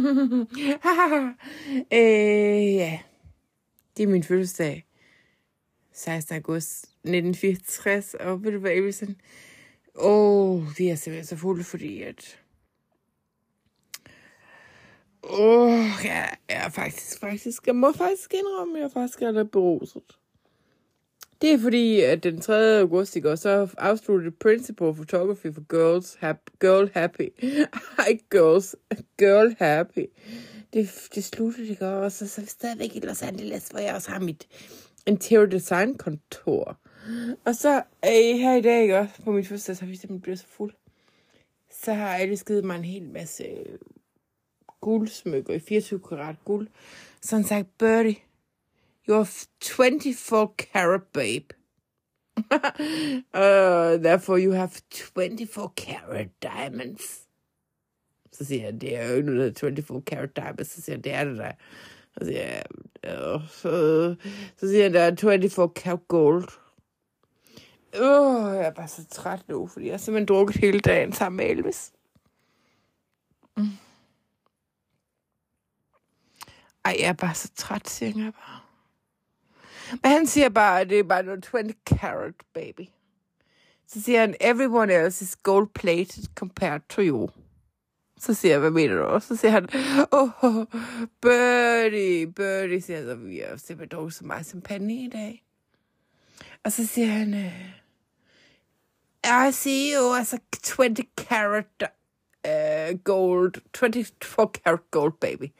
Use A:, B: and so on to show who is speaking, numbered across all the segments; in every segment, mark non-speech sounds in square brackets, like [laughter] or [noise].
A: [laughs] øh, ja, det er min fødselsdag. 16. august 1964, og ved du hvad, jeg åh, oh, vi er simpelthen så fulde, fordi at, åh, oh, ja, jeg er faktisk, faktisk, jeg må faktisk indrømme, at jeg faktisk er lidt beruset. Det er fordi, at den 3. august i går, så afsluttede Principal Photography for Girls hap- Girl Happy. [laughs] Ej, girls. Girl Happy. Det, det sluttede i går, og så, så er vi stadigvæk i Los Angeles, hvor jeg også har mit interior design kontor. Og så øh, her i dag, ikke, på min første, så har vi simpelthen blevet så fuld. Så har alle skidt mig en hel masse guldsmykker i 24 karat guld. Sådan sagt, Birdie, you're 24 carat, babe. [laughs] uh, therefore you have 24 carat diamonds. Så siger jeg, det noget 24 carat diamonds. Så siger jeg, det er det. Så siger jeg, så, så jeg, er 24 carat gold. Oh, jeg er bare så træt nu, fordi jeg har simpelthen drukket hele dagen sammen med Elvis. Ej, jeg er bare så træt, siger jeg bare. Han at det er bare noget 20 carat, baby. Så siger han, everyone else is gold-plated compared to you. Så siger jeg, hvad mener du? Så siger han, oh, Birdie, Birdie, siger han, så vi har simpelthen drukket så meget champagne i dag. Og så siger han, I see you as a 20 carat uh, gold, 24 carat gold, baby.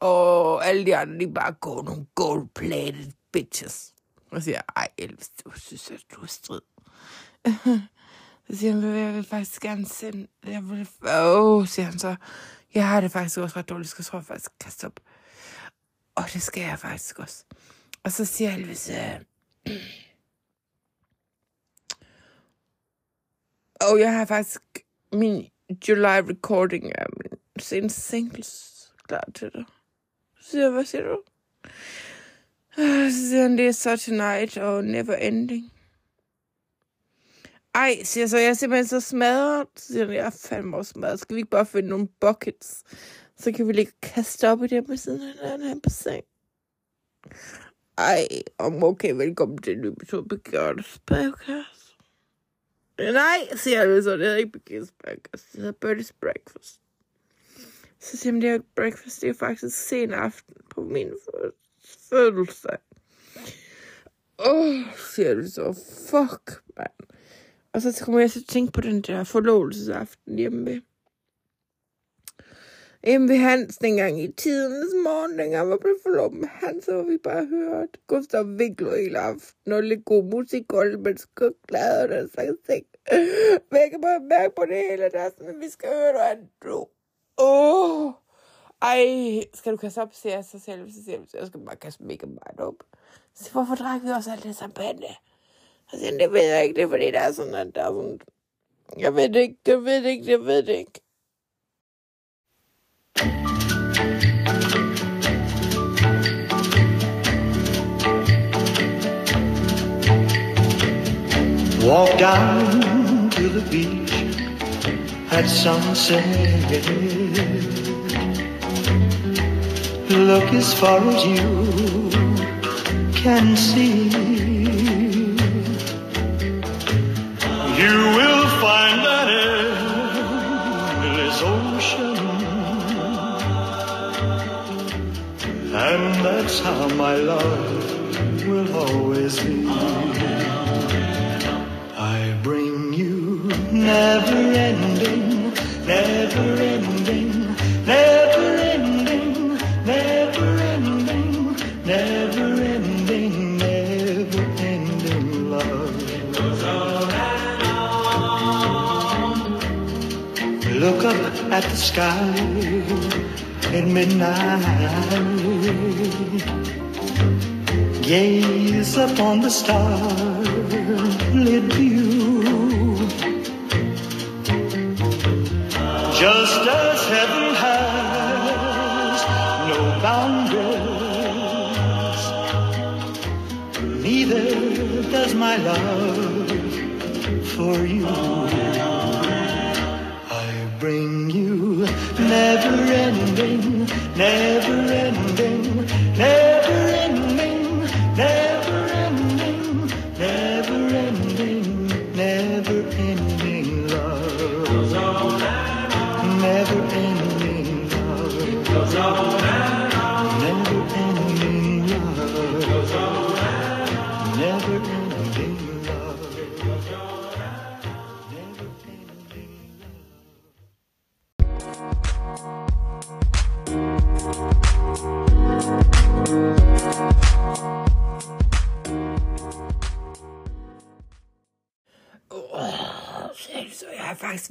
A: Og alle de andre, de bare går nogle gold-plated bitches. Og siger, ej, Elvis, du synes, at du er strid. [laughs] så siger han, jeg vil faktisk gerne sende, jeg vil, åh, oh, siger han så, jeg har det faktisk også ret dårligt, så jeg faktisk kaste op. Og det skal jeg faktisk også. Og så siger Elvis, øh, [clears throat] og jeg har faktisk min July recording af min seneste singles klar til dig. Så siger jeg, hvad siger du? Øh, så siger han, det er så tonight og never ending. Ej, siger jeg så, jeg er simpelthen så smadret. Så siger han, jeg er fandme også smadret. Skal vi ikke bare finde nogle buckets? Så kan vi lige kaste op i det på siden af den her på seng. Ej, om okay, velkommen til en ny episode på Girls Podcast. Nej, siger han så, det er ikke Girls Podcast. Det hedder Birdie's Breakfast. Så siger han, det er breakfast, det er faktisk sen aften på min fødselsdag. Åh, oh, siger du så. Fuck, mand. Og så kommer jeg til at tænke på den der forlovelsesaften hjemme ved. Hjemme ved Hans dengang i tidens morgen, dengang jeg var blevet forlovet med Hans, så var vi bare hørt Gustav Winkler hele aften, og lidt god musik, og man skal glade, og den slags ting. Men jeg kan bare mærke på det hele, der er sådan, at vi skal høre noget andet. Åh! Oh. Ej, skal du kaste op, siger jeg så selv, så siger jeg, jeg skal bare kaste mega meget op. Så hvorfor drak vi også alt det champagne? Så siger det ved jeg ikke, det er fordi, der er sådan, at der er sådan... Jeg ved det ikke, jeg ved det ikke, jeg ved det ikke.
B: Walk down to the beach at sunset. Look as far as you can see. You will find that endless ocean, and that's how my love will always be. I bring you never ending, never ending, never never ending, never ending love. Look up at the sky at midnight. Gaze upon the starlit view. Just as heaven my love for you. I bring you never ending never ending,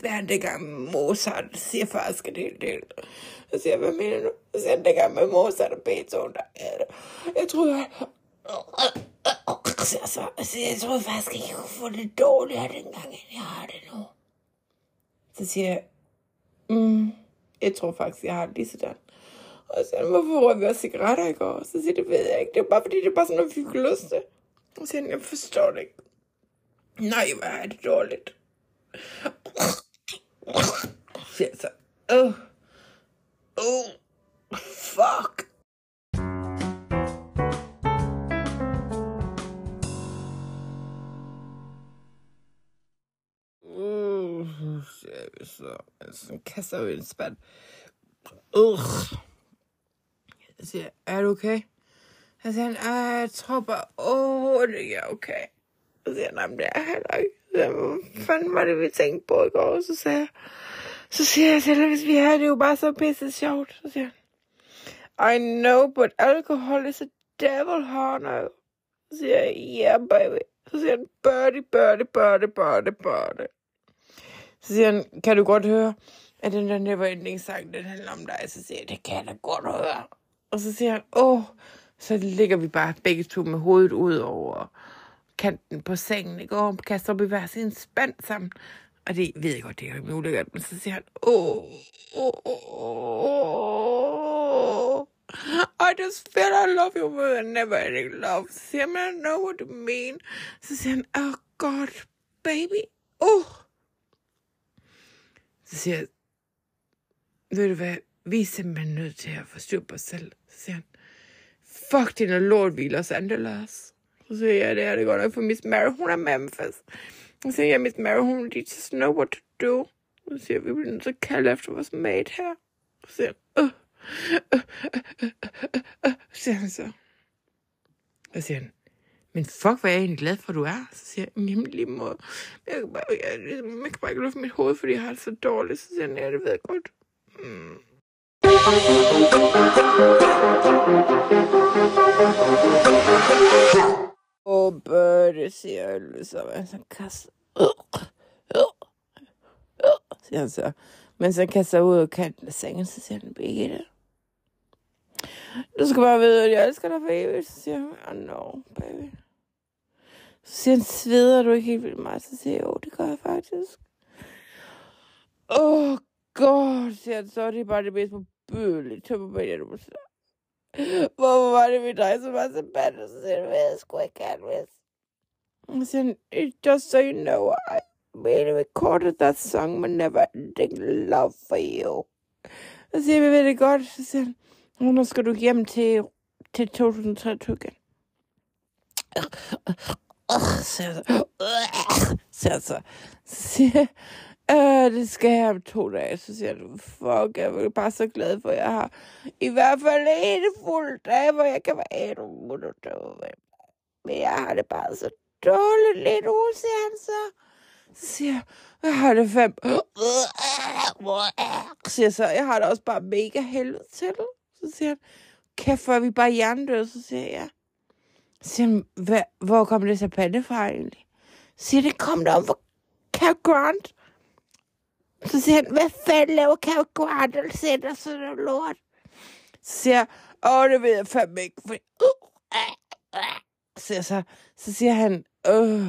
A: jeg har faktisk Mozart. Siger faktisk en hel del. Jeg siger, hvad mener du? Jeg siger, dengang med Mozart og Beethoven, der er det. Jeg tror, jeg... Så, så, så jeg tror faktisk ikke, jeg kunne få det dårligere dengang, end jeg har det nu. Så siger jeg, mm, jeg tror faktisk, jeg har det lige sådan. Og så siger hvorfor røg vi også cigaretter i går? Så siger det ved jeg ikke. Det er bare fordi, det er bare sådan at vi fik lyst til. Så siger han, jeg forstår det ikke. Nej, hvor er det dårligt. Shit, så, Oh. Oh. fuck. Uh, siger så. Altså, kaster vi en spand. Ugh. Jeg siger, er du okay? Han siger jeg tror bare, åh, oh, det er okay. Så siger jeg, nej, men det er heller ikke. Så hvad fanden var det, vi tænkte på i går? Så sagde jeg, så siger jeg til hvis vi er det er jo bare så pisse sjovt. Så siger han, I know, but alcohol is a devil, Harno. Så siger jeg, yeah, baby. Så siger han, birdie, birdie, birdie, birdie, birdie. Så siger han, kan du godt høre, at den der Neverending sang, den handler om dig? Så siger jeg, det kan jeg da godt høre. Og så siger han, åh, så ligger vi bare begge to med hovedet ud over kanten på sengen, ikke? Og kaster op i hver sin spand sammen. Og det ved jeg godt, det er jo ulækkert, men så siger han, åh, åh, åh, I just feel I love you but I never ending love. Så siger man, I know what you mean. Så siger han, oh God, baby, oh. Så siger jeg, ved du hvad, vi er simpelthen nødt til at få styr på os selv. Så siger han, fuck din lort, vi er Los Angeles. Så siger jeg, det er det godt nok for Miss Mary, hun er Memphis. Så siger jeg, Miss Mary, hun just know what to do. Så siger vi bliver nødt til at kalde efter vores mate her. Så siger han, øh, øh, øh, øh, øh, øh. siger han så. Og siger han, men fuck, hvad er jeg egentlig glad for, at du er. Så siger jeg, jamen lige måde. Jeg kan bare, jeg, jeg kan bare ikke lufte mit hoved, fordi jeg har det så dårligt. Så siger han, ja, det ved jeg godt. Mm. Åh, og Bøtte, siger jeg ligesom. Så kaster... Øh, øh, øh, øh, siger han så. Men så kaster jeg ud af kanten af sengen, så siger han, Birgitte. Du skal bare vide, at jeg elsker dig for evigt. Så siger han, oh no, baby. Så siger han, sveder du ikke helt vildt meget? Så siger jeg, jo, det gør jeg faktisk. Åh, oh, god, siger han, så er det bare det mest modbydelige tømmermænd, du må sige. Hvorfor var det med dig, som var så bad? Så siger han, hvad jeg skulle ikke gerne vidste. Så siger han, just so you know, I really recorded that song, but never ending love for you. Så siger jeg, vi ved det godt. Så siger han, "Og nu skal du hjem til, til 2023 igen. Så siger jeg så, så, jeg så, så siger jeg, Øh, det skal jeg om to dage. Så siger du, fuck, jeg er bare så glad for, at jeg har i hvert fald en fuld dag, hvor jeg kan være endnu minutter. Men jeg har det bare så dårligt lige nu, siger han så. Så siger jeg, jeg har det fem. Så siger jeg så, jeg har det også bare mega helvede til. Så siger han, kæft, hvor er vi bare hjernedøde. Så siger jeg, ja. Så siger han, hvor kom det så pande fra egentlig? Så siger det kom der om for Cap Grant. Så siger han, hvad fanden laver Cap Grant, der sætter sådan noget lort? Så siger jeg, åh, det ved jeg fandme ikke. For... Så, siger jeg så, så siger han, åh,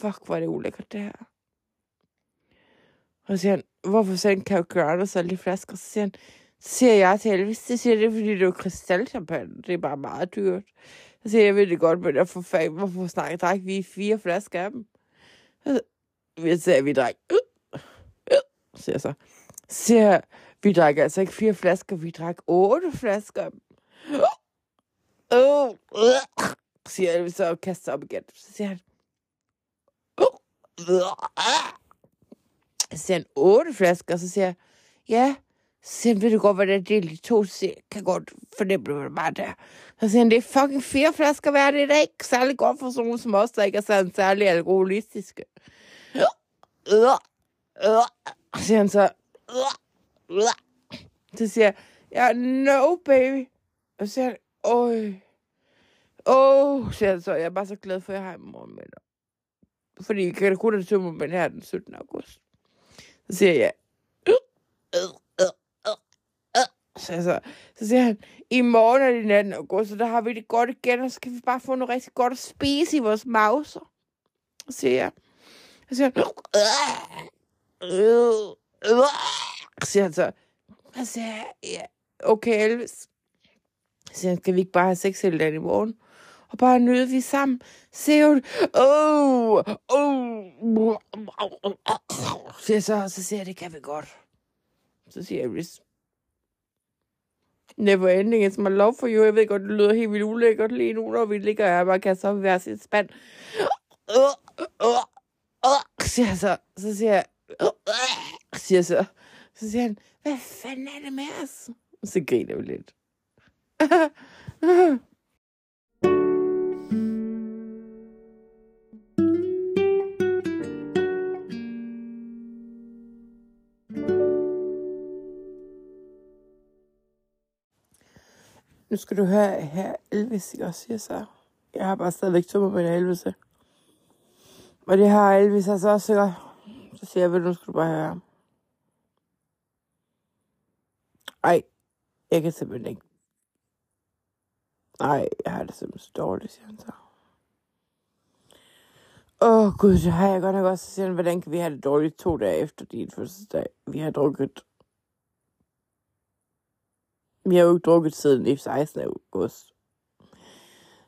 A: fuck, hvor er det ulækkert, det her. Og så siger han, hvorfor sendte Cap Grant så lige flasker? Så siger han, så siger jeg til Elvis, det siger det, fordi det er jo krystalchampagne. Det er bare meget dyrt. Så siger jeg, jeg ved det godt, men jeg får fag, hvorfor snakker drak vi fire flasker af dem? Så vi sagde, vi drak, uh, siger jeg så. Siger jeg, Vi drak altså ikke fire flasker, vi drak otte flasker. Oh, uh, siger Elvis så og kaster op igen. Så siger han, så siger han, otte flasker, og så siger jeg, ja, så siger han, ved du godt, hvordan det er de to, så siger kan godt fornemme det bare der. Så siger han, det er fucking fire flasker hver, det er da ikke særlig godt for sådan nogen som os, der ikke er sådan særlig alkoholistiske. Så siger han så, så siger jeg, ja, no baby. Og så siger han, åh, åh, siger han så, jeg er bare så glad for, at jeg har en morgen med dig. Fordi jeg kan da kun have tømme men her den 17. august. Så siger jeg, så, så, så siger han, i morgen er det 18. august, så der har vi det godt igen, og så kan vi bare få noget rigtig godt at spise i vores mauser. Så siger jeg, så siger han, så siger han så, så siger ja, okay Elvis. Så siger han, skal vi ikke bare have sex hele dagen i morgen? Og bare nyde vi sammen. Se jo, åh, åh, siger så, så siger jeg, det kan vi godt. Så siger Elvis, Never ending is my love for you. Jeg ved godt, det lyder helt vildt ulækkert lige nu, når vi ligger her og bare kaster op i hver sit spand. Siger jeg så, så siger jeg, Øh, siger så, så siger han, hvad fanden er det med os? Og så griner vi lidt. Nu skal du høre her Elvis, ikke også, siger så. Jeg har bare stadigvæk tømmer med Elvis. ikke? Og det har Elvis altså også, ikke? Så siger jeg, vil du, nu skal du bare høre. Ej, jeg kan simpelthen ikke. Nej, jeg har det simpelthen så dårligt, siger han så. Åh oh, gud, så har jeg godt nok også. Så siger han, hvordan kan vi have det dårligt to dage efter din fødselsdag? Vi har drukket vi har jo ikke drukket siden i 16. august.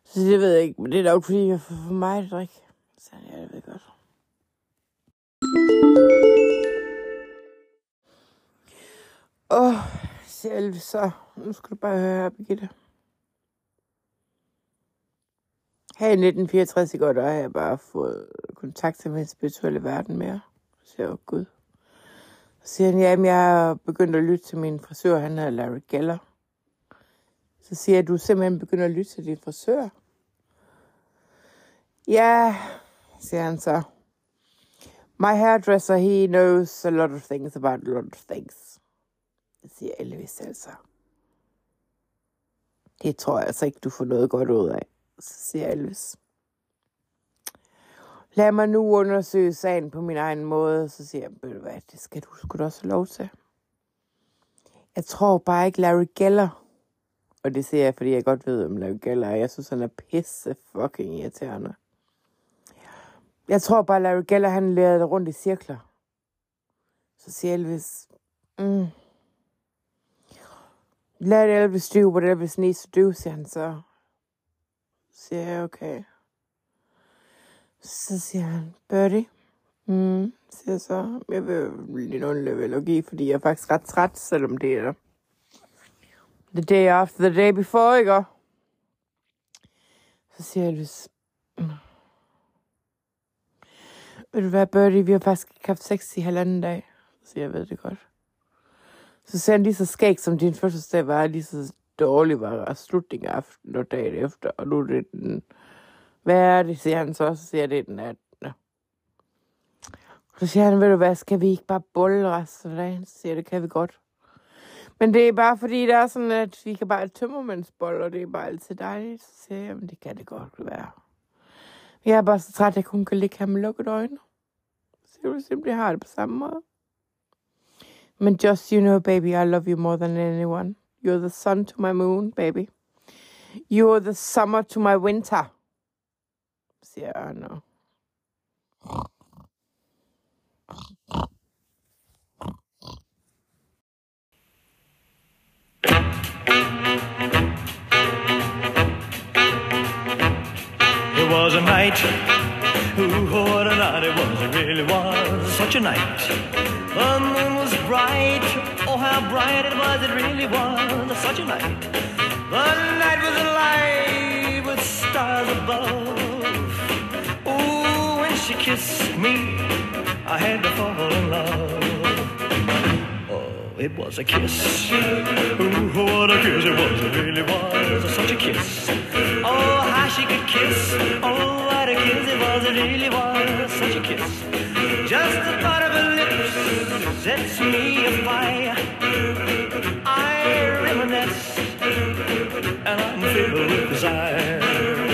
A: Så det ved jeg ikke, men det er nok fordi, jeg får for mig at drikke. Så ja, det ved jeg godt. Åh, oh, selv så. Nu skal du bare høre her, Birgitte. Her i 1964 i går, der har jeg bare fået kontakt til min spirituelle verden mere. Så siger jeg, Gud. Så siger han, jamen, jeg har begyndt at lytte til min frisør, han hedder Larry Geller. Så siger jeg, du simpelthen begynder at lytte til din frisør. Ja, siger han så. My hairdresser, he knows a lot of things about a lot of things. Siger Elvis altså. Det tror jeg altså ikke, du får noget godt ud af. Så siger Elvis. Lad mig nu undersøge sagen på min egen måde. Så siger jeg, ved du hvad, det skal du sgu da også lov til. Jeg tror bare ikke, Larry Geller og det siger jeg, fordi jeg godt ved, om Larry Geller er. Jeg synes, han er pisse fucking irriterende. Jeg tror bare, Larry Geller, han lærte rundt i cirkler. Så siger Elvis, mm. Let Elvis do what Elvis needs to do, siger han så. Så siger jeg, okay. Så siger han, Birdie, mm, siger jeg så. Jeg vil lige noget give, fordi jeg er faktisk ret træt, selvom det er der. The day after the day before, ikke? Så siger Elvis, mm. Ved du hvad, Birdie, vi har faktisk ikke haft sex i halvanden dag. Så siger jeg, ved det godt. Så ser han lige så skæg, som din fødselsdag var, lige så dårlig var slutningen af aftenen og dagen efter. Og nu er det den... Hvad er det, siger han så? Så siger det den 18. Så siger han, ved du hvad, skal vi ikke bare bolle resten af dagen? Så siger det kan vi godt. Men det er bare fordi, der er sådan, at vi kan bare tømmermandsbold, og det er bare altid dejligt. Så siger jeg, det kan det godt være. Jeg er bare så træt, at jeg kun kan ligge her med lukkede øjne. Så jeg simpelthen har det på samme måde. Men just you know, baby, I love you more than anyone. You're the sun to my moon, baby. You're the summer to my winter. Siger jeg, you
B: was a night. Ooh, what a night it was. It really was such a night. The moon was bright. Oh, how bright it was, it really was such a night. The night was alive with stars above. Oh, when she kissed me, I had to fall in love. It was a kiss. Ooh, what a kiss it was, it really was such a kiss. Oh, how she could kiss. Oh, what a kiss it was, it really was such a kiss. Just the thought of her lips sets me afire. I reminisce and I'm filled with desire.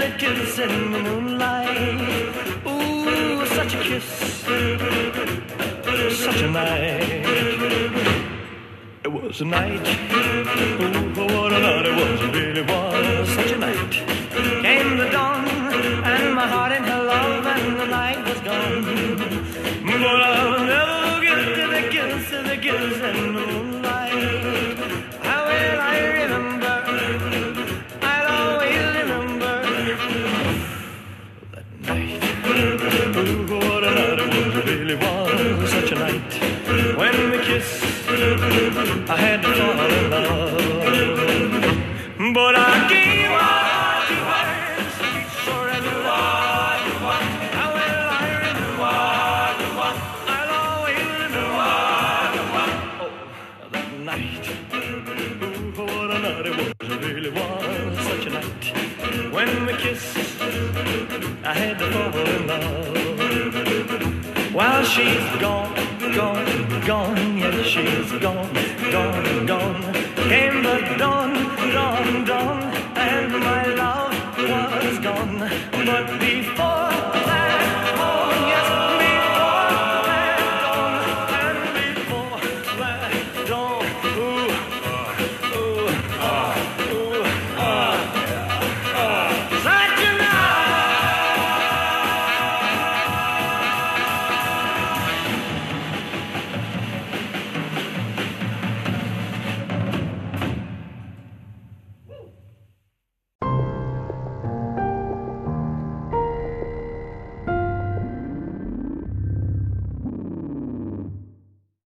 B: The kiss in the moonlight. Ooh, such a kiss, such a night. It was a night. Ooh, she's gone, gone, gone,